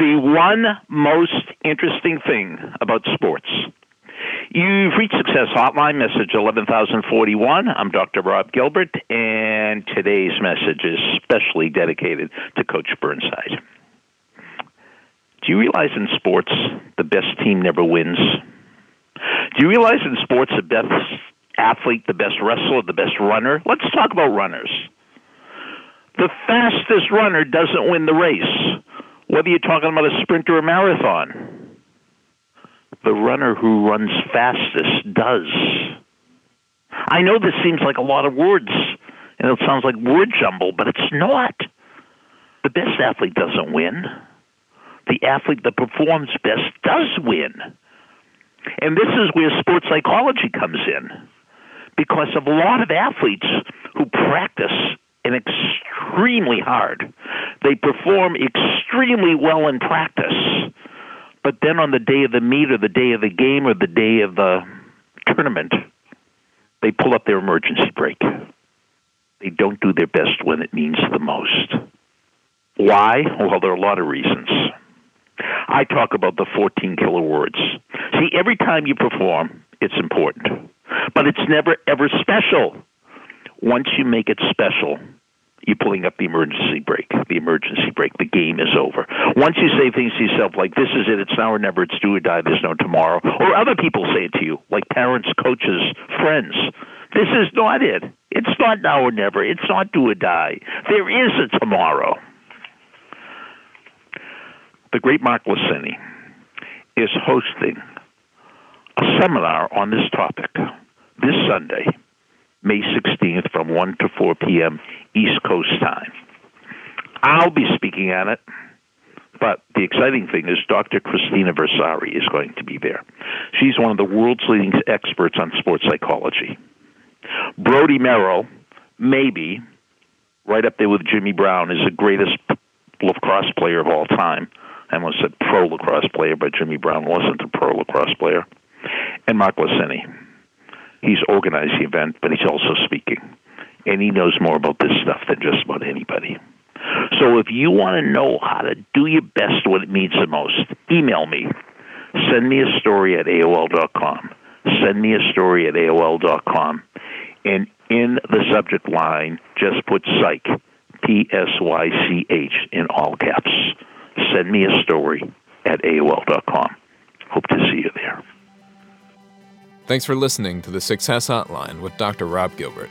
the one most interesting thing about sports. You've reached Success Hotline, message 11041. I'm Dr. Rob Gilbert, and today's message is specially dedicated to Coach Burnside. Do you realize in sports the best team never wins? Do you realize in sports the best athlete, the best wrestler, the best runner? Let's talk about runners. The fastest runner doesn't win the race, whether you're talking about a sprint or a marathon. The runner who runs fastest does. I know this seems like a lot of words, and it sounds like word jumble, but it's not. The best athlete doesn't win. The athlete that performs best does win. And this is where sports psychology comes in. Because of a lot of athletes who practice and extremely hard. They perform extremely well in practice. But then on the day of the meet or the day of the game or the day of the tournament, they pull up their emergency brake. They don't do their best when it means the most. Why? Well, there are a lot of reasons. I talk about the 14 killer words. See, every time you perform, it's important, but it's never ever special. Once you make it special, you're pulling up the emergency brake. The emergency brake. The game is over. Once you say things to yourself like, this is it, it's now or never, it's do or die, there's no tomorrow, or other people say it to you, like parents, coaches, friends, this is not it. It's not now or never. It's not do or die. There is a tomorrow. The great Mark Licini is hosting a seminar on this topic this Sunday May 16th from 1 to 4 p.m. East Coast time. I'll be speaking at it, but the exciting thing is Dr. Christina Versari is going to be there. She's one of the world's leading experts on sports psychology. Brody Merrill, maybe, right up there with Jimmy Brown, is the greatest lacrosse player of all time. I almost said pro lacrosse player, but Jimmy Brown wasn't a pro lacrosse player. And Mark Licini He's organized the event, but he's also speaking. And he knows more about this stuff than just about anybody. So if you want to know how to do your best when it means the most, email me. Send me a story at AOL.com. Send me a story at AOL.com. And in the subject line, just put psych, P S Y C H, in all caps. Send me a story at AOL.com. Hope to see you there. Thanks for listening to the Success Hotline with Dr. Rob Gilbert